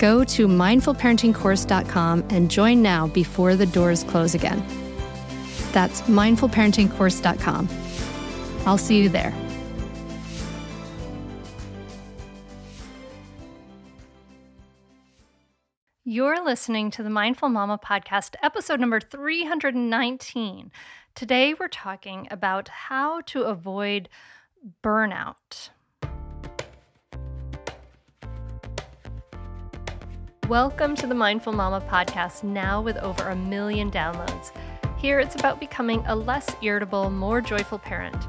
Go to mindfulparentingcourse.com and join now before the doors close again. That's mindfulparentingcourse.com. I'll see you there. You're listening to the Mindful Mama podcast, episode number 319. Today, we're talking about how to avoid burnout. Welcome to the Mindful Mama podcast, now with over a million downloads. Here it's about becoming a less irritable, more joyful parent.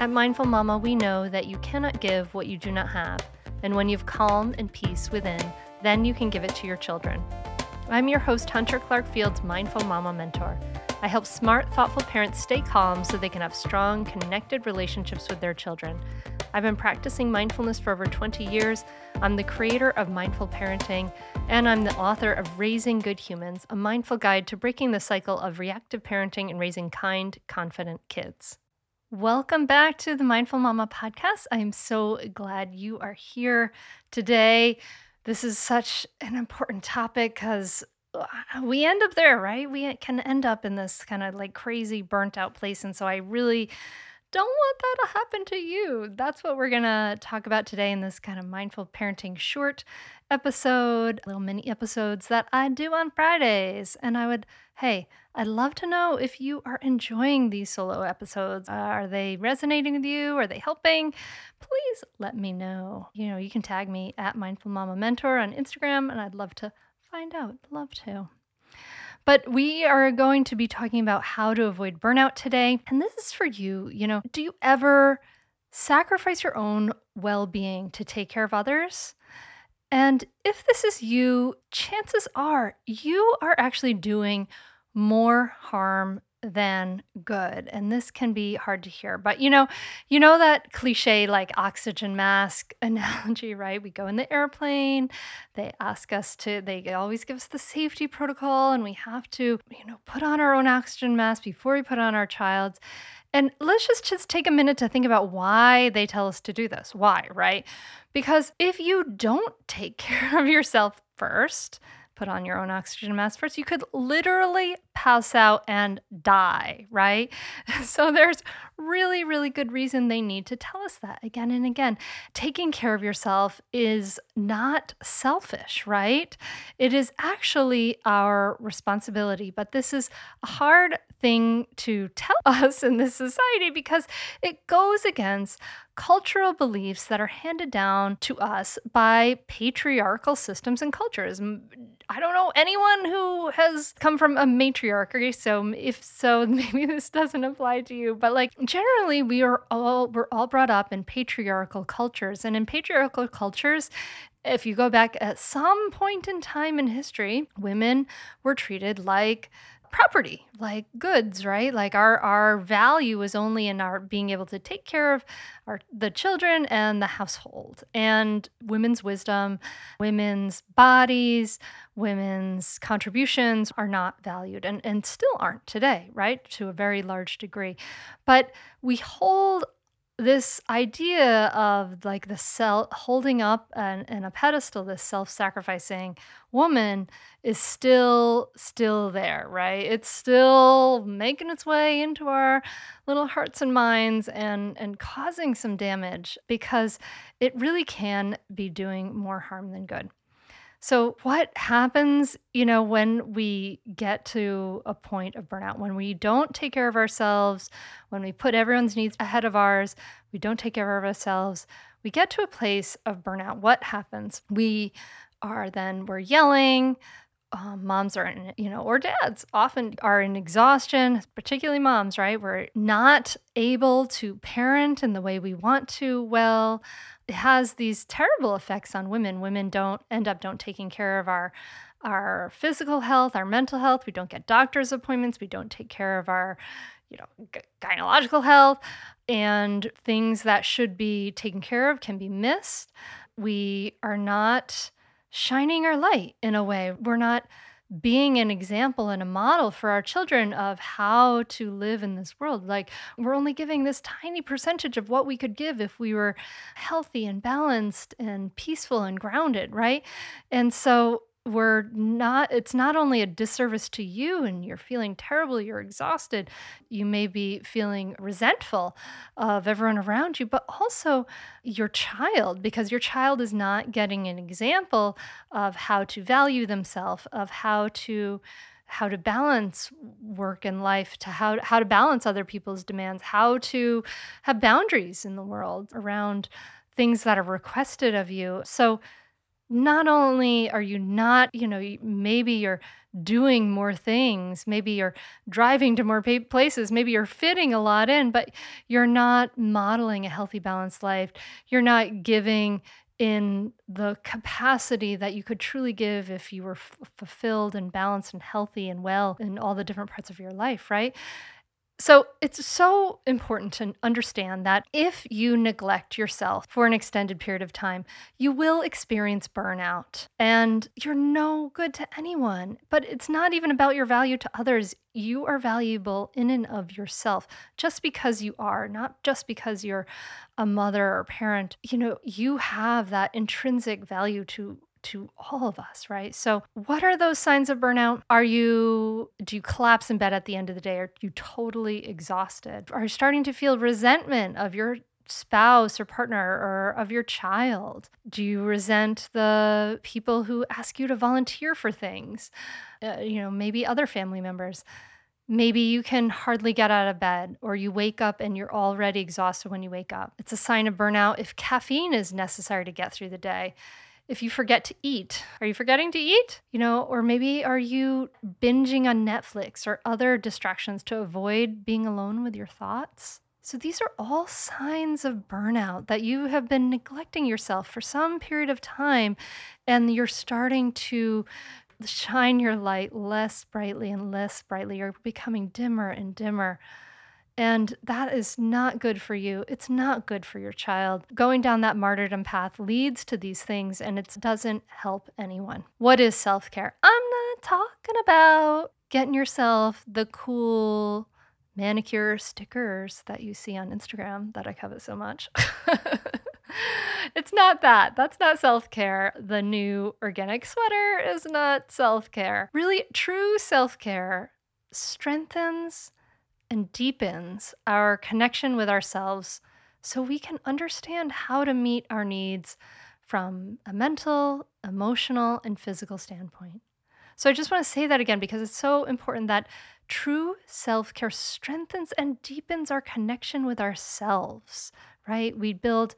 At Mindful Mama, we know that you cannot give what you do not have, and when you've calm and peace within, then you can give it to your children. I'm your host, Hunter Clarke Fields, Mindful Mama Mentor. I help smart, thoughtful parents stay calm so they can have strong, connected relationships with their children. I've been practicing mindfulness for over 20 years. I'm the creator of Mindful Parenting, and I'm the author of Raising Good Humans, a mindful guide to breaking the cycle of reactive parenting and raising kind, confident kids. Welcome back to the Mindful Mama podcast. I'm so glad you are here today. This is such an important topic because uh, we end up there, right? We can end up in this kind of like crazy burnt out place. And so I really don't want that to happen to you. That's what we're going to talk about today in this kind of mindful parenting short episode, little mini episodes that I do on Fridays. And I would, hey, I'd love to know if you are enjoying these solo episodes. Uh, are they resonating with you? Are they helping? Please let me know. You know, you can tag me at Mindful Mama Mentor on Instagram, and I'd love to find out. Love to. But we are going to be talking about how to avoid burnout today. And this is for you. You know, do you ever sacrifice your own well being to take care of others? And if this is you, chances are you are actually doing more harm than good and this can be hard to hear but you know you know that cliche like oxygen mask analogy right? We go in the airplane they ask us to they always give us the safety protocol and we have to you know put on our own oxygen mask before we put on our child's and let's just just take a minute to think about why they tell us to do this. Why right? Because if you don't take care of yourself first put on your own oxygen mask first, you could literally pass out and die, right? So there's really, really good reason they need to tell us that again and again. Taking care of yourself is not selfish, right? It is actually our responsibility, but this is a hard thing to tell us in this society because it goes against cultural beliefs that are handed down to us by patriarchal systems and cultures. I don't know anyone who has come from a matriarchy, so if so, maybe this doesn't apply to you. But like generally, we are all we're all brought up in patriarchal cultures, and in patriarchal cultures, If you go back at some point in time in history, women were treated like property like goods right? Like our our value is only in our being able to take care of our the children and the household and women's wisdom women's bodies women's contributions are not valued and and still aren't today right? To a very large degree. But we hold this idea of like the self holding up an, in a pedestal this self-sacrificing woman is still still there right? It's still making its way into our little hearts and minds and and causing some damage because it really can be doing more harm than good so, what happens, you know, when we get to a point of burnout, when we don't take care of ourselves, when we put everyone's needs ahead of ours, we don't take care of ourselves, we get to a place of burnout. What happens? We are then, we're yelling. Um, moms are in, you know, or dads often are in exhaustion, particularly moms, right? We're not able to parent in the way we want to well has these terrible effects on women. Women don't end up don't taking care of our our physical health, our mental health. We don't get doctor's appointments. We don't take care of our, you know, gynecological health, and things that should be taken care of can be missed. We are not shining our light in a way. We're not being an example and a model for our children of how to live in this world. Like, we're only giving this tiny percentage of what we could give if we were healthy and balanced and peaceful and grounded, right? And so, we're not it's not only a disservice to you and you're feeling terrible you're exhausted you may be feeling resentful of everyone around you but also your child because your child is not getting an example of how to value themselves of how to how to balance work and life to how how to balance other people's demands how to have boundaries in the world around things that are requested of you. So not only are you not, you know, maybe you're doing more things, maybe you're driving to more places, maybe you're fitting a lot in, but you're not modeling a healthy, balanced life. You're not giving in the capacity that you could truly give if you were f- fulfilled and balanced and healthy and well in all the different parts of your life, right? So, it's so important to understand that if you neglect yourself for an extended period of time, you will experience burnout and you're no good to anyone. But it's not even about your value to others. You are valuable in and of yourself just because you are, not just because you're a mother or parent. You know, you have that intrinsic value to to all of us, right? So, what are those signs of burnout? Are you, do you collapse in bed at the end of the day? Are you totally exhausted? Are you starting to feel resentment of your spouse or partner or of your child? Do you resent the people who ask you to volunteer for things? Uh, you know, maybe other family members. Maybe you can hardly get out of bed, or you wake up and you're already exhausted when you wake up. It's a sign of burnout if caffeine is necessary to get through the day if you forget to eat. Are you forgetting to eat? You know, or maybe are you binging on Netflix or other distractions to avoid being alone with your thoughts? So these are all signs of burnout that you have been neglecting yourself for some period of time and you're starting to shine your light less brightly and less brightly. You're becoming dimmer and dimmer. And that is not good for you. It's not good for your child. Going down that martyrdom path leads to these things and it doesn't help anyone. What is self care? I'm not talking about getting yourself the cool manicure stickers that you see on Instagram that I covet so much. it's not that. That's not self care. The new organic sweater is not self care. Really, true self care strengthens and deepens our connection with ourselves so we can understand how to meet our needs from a mental, emotional, and physical standpoint. So I just want to say that again because it's so important that true self care strengthens and deepens our connection with ourselves, right? We build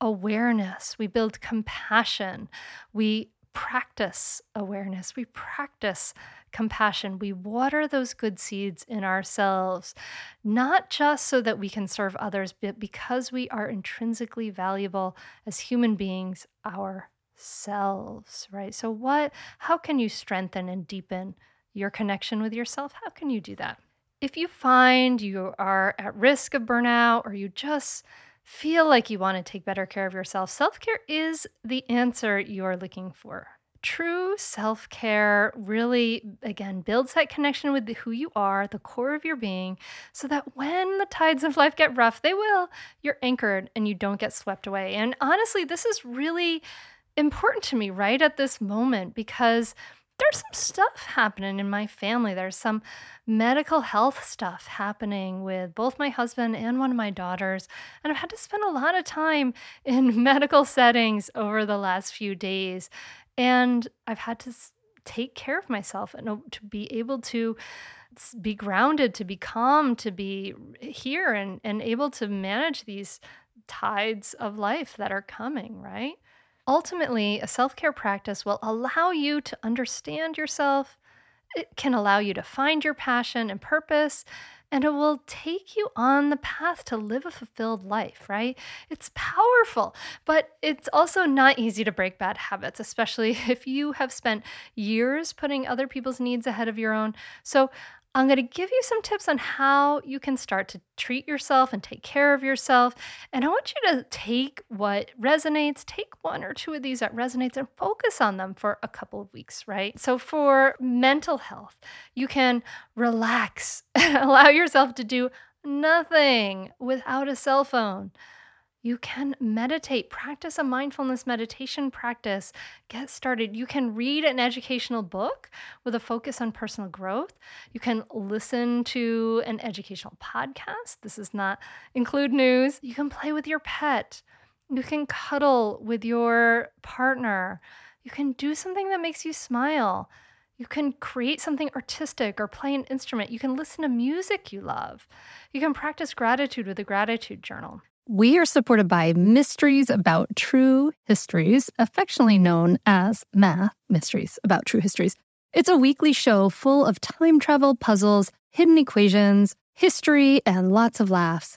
awareness, we build compassion, we practice awareness, we practice compassion. We water those good seeds in ourselves, not just so that we can serve others, but because we are intrinsically valuable as human beings ourselves. right? So, what, how can you strengthen and deepen your connection with yourself? How can you do that? If you find you are at risk of burnout or you just feel like you want to take better care of yourself, self care is the answer you are looking for. True self care really, again, builds that connection with who you are, the core of your being, so that when the tides of life get rough, they will, you're anchored and you don't get swept away. And honestly, this is really important to me right at this moment because there's some stuff happening in my family. There's some medical health stuff happening with both my husband and one of my daughters. And I've had to spend a lot of time in medical settings over the last few days. And I've had to take care of myself and uh, to be able to be grounded, to be calm, to be here and, and able to manage these tides of life that are coming, right? Ultimately, a self care practice will allow you to understand yourself. It can allow you to find your passion and purpose, and it will take you on the path to live a fulfilled life, right? It's powerful, but it's also not easy to break bad habits, especially if you have spent years putting other people's needs ahead of your own. So, I'm going to give you some tips on how you can start to treat yourself and take care of yourself. And I want you to take what resonates, take one or two of these that resonates and focus on them for a couple of weeks, right? So for mental health, you can relax, allow yourself to do nothing without a cell phone. You can meditate, practice a mindfulness meditation practice, get started. You can read an educational book with a focus on personal growth. You can listen to an educational podcast. This does not include news. You can play with your pet. You can cuddle with your partner. You can do something that makes you smile. You can create something artistic or play an instrument. You can listen to music you love. You can practice gratitude with a gratitude journal. We are supported by Mysteries About True Histories, affectionately known as Math Mysteries About True Histories. It's a weekly show full of time travel puzzles, hidden equations, history, and lots of laughs.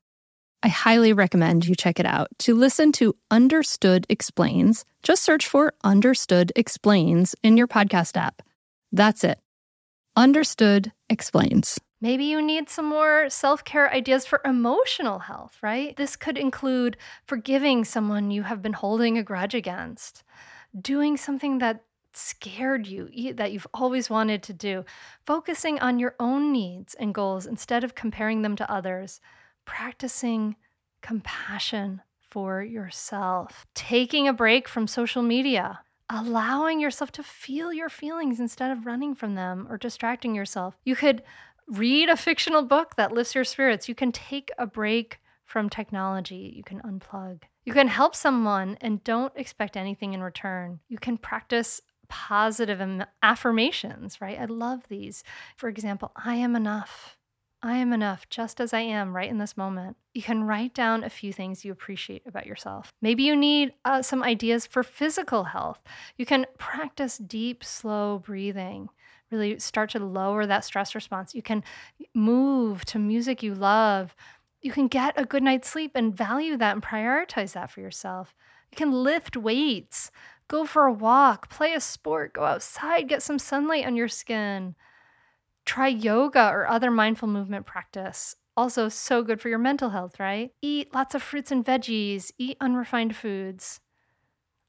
I highly recommend you check it out. To listen to Understood Explains, just search for Understood Explains in your podcast app. That's it. Understood Explains. Maybe you need some more self care ideas for emotional health, right? This could include forgiving someone you have been holding a grudge against, doing something that scared you, that you've always wanted to do, focusing on your own needs and goals instead of comparing them to others, practicing compassion for yourself, taking a break from social media, allowing yourself to feel your feelings instead of running from them or distracting yourself. You could read a fictional book that lifts your spirits. You can take a break from technology. You can unplug. You can help someone and don't expect anything in return. You can practice positive affirmations, right? I love these. For example, I am enough. I am enough just as I am right in this moment. You can write down a few things you appreciate about yourself. Maybe you need uh, some ideas for physical health. You can practice deep, slow breathing, really start to lower that stress response. You can move to music you love. You can get a good night's sleep and value that and prioritize that for yourself. You can lift weights. Go for a walk, play a sport, go outside, get some sunlight on your skin. Try yoga or other mindful movement practice. Also, so good for your mental health, right? Eat lots of fruits and veggies, eat unrefined foods.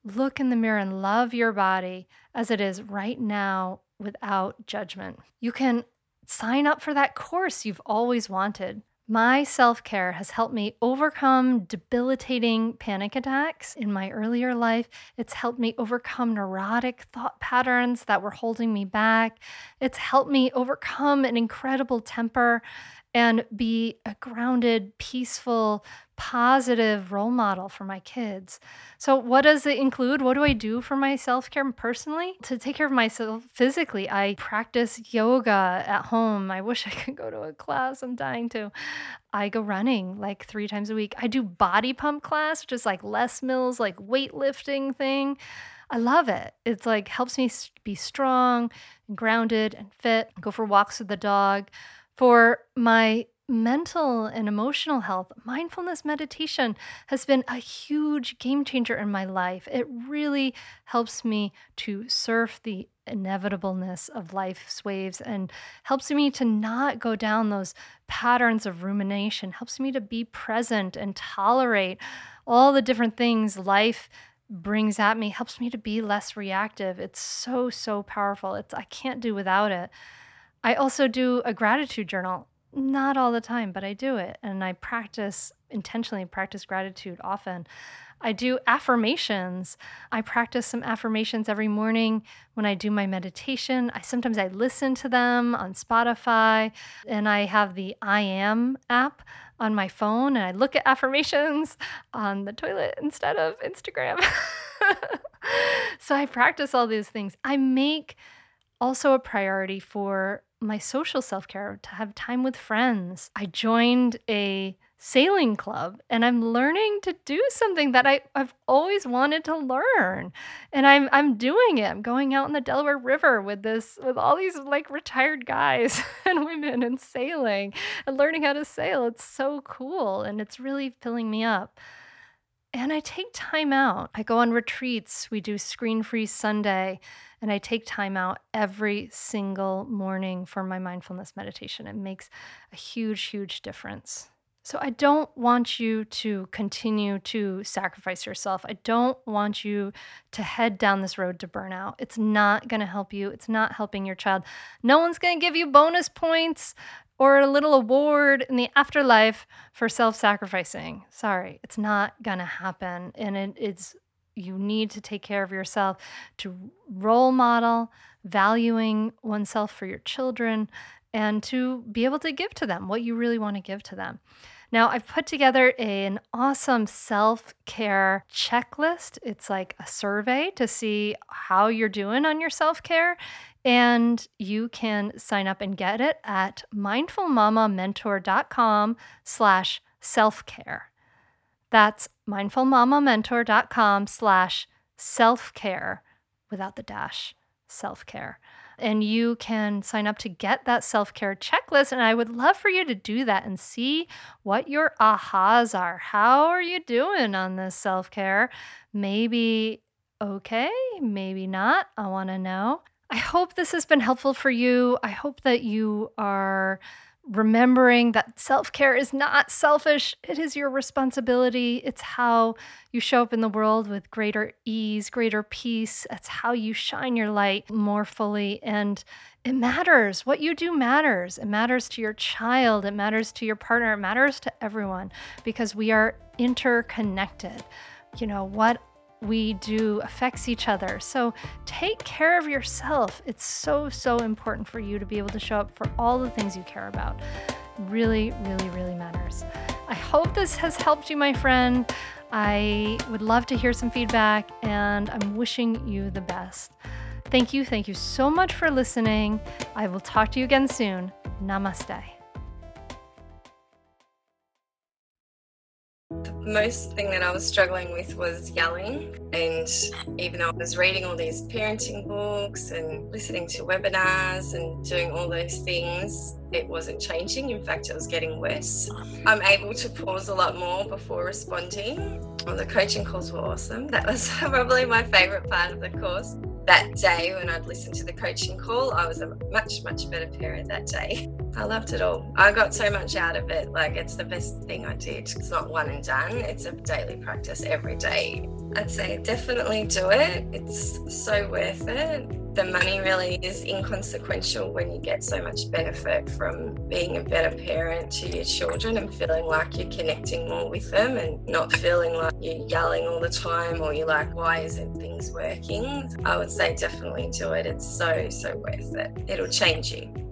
Look in the mirror and love your body as it is right now without judgment. You can sign up for that course you've always wanted. My self care has helped me overcome debilitating panic attacks in my earlier life. It's helped me overcome neurotic thought patterns that were holding me back. It's helped me overcome an incredible temper and be a grounded, peaceful, positive role model for my kids. So, what does it include? What do I do for my self care personally? To take care of myself physically, I practice yoga at home. I wish I could go to a class. I'm dying to. I go running like three times a week. I do body pump class, which is like Les Mills, like weightlifting thing. I love it. It's like helps me be strong and grounded and fit. Go for walks with the dog. For my mental and emotional health, mindfulness meditation has been a huge game changer in my life. It really helps me to surf the inevitableness of life's waves and helps me to not go down those patterns of rumination, helps me to be present and tolerate all the different things life brings at me, helps me to be less reactive. It's so, so powerful. It's I can't do without it. I also do a gratitude journal. Not all the time, but I do it. And I practice intentionally practice gratitude often. I do affirmations. I practice some affirmations every morning when I do my meditation. I sometimes I listen to them on Spotify and I have the I am app on my phone and I look at affirmations on the toilet instead of Instagram. so I practice all these things. I make also a priority for my social self care, to have time with friends. I joined a sailing club and I'm learning to do something that I, I've always wanted to learn. And I'm I'm doing it. I'm going out in the Delaware River with this with all these like retired guys and women and sailing and learning how to sail. It's so cool and it's really filling me up. And I take time out. I go on retreats. We do screen free Sunday and I take time out every single morning for my mindfulness meditation. It makes a huge, huge difference. So, I don't want you to continue to sacrifice yourself. I don't want you to head down this road to burnout. It's not going to help you. It's not helping your child. No one's going to give you bonus points or a little award in the afterlife for self sacrificing. Sorry, it's not going to happen. And it, it's you need to take care of yourself to role model valuing oneself for your children and to be able to give to them what you really want to give to them. Now, I've put together an awesome self care checklist. It's like a survey to see how you're doing on your self care. And you can sign up and get it at mindfulmamamentor.com slash self care. That's mindfulmamamentor.com slash self care without the dash, self care. and you can sign up to get that self care checklist. And I would love for you to do that and see what your ahas are. How are you doing on this self care? Maybe okay, maybe not. I want to know. I hope this has been helpful for you. I hope that you are remembering that self care is not selfish, it is your responsibility. It's how you show up in the world with greater ease, greater peace. It's how you shine your light more fully. And it matters. What you do matters. It matters to your child, it matters to your partner, it matters to everyone because we are interconnected. You know, what we do affects each other. So take care of yourself. It's so, so important for you to be able to show up for all the things you care about. Really, really, really matters. I hope this has helped you, my friend. I would love to hear some feedback, and I'm wishing you the best. Thank you. Thank you so much for listening. I will talk to you again soon. Namaste. Most thing that I was struggling with was yelling. And even though I was reading all these parenting books and listening to webinars and doing all those things, it wasn't changing. In fact, it was getting worse. I'm able to pause a lot more before responding. Well, the coaching calls were awesome. That was probably my favorite part of the course that day when I'd listened to the coaching call, I was a much, much better parent that day. I loved it all. I got so much out of it. Like, it's the best thing I did. It's not one and done, it's a daily practice every day. I'd say definitely do it. It's so worth it the money really is inconsequential when you get so much benefit from being a better parent to your children and feeling like you're connecting more with them and not feeling like you're yelling all the time or you're like, why isn't things working? I would say definitely do it. It's so, so worth it. It'll change you.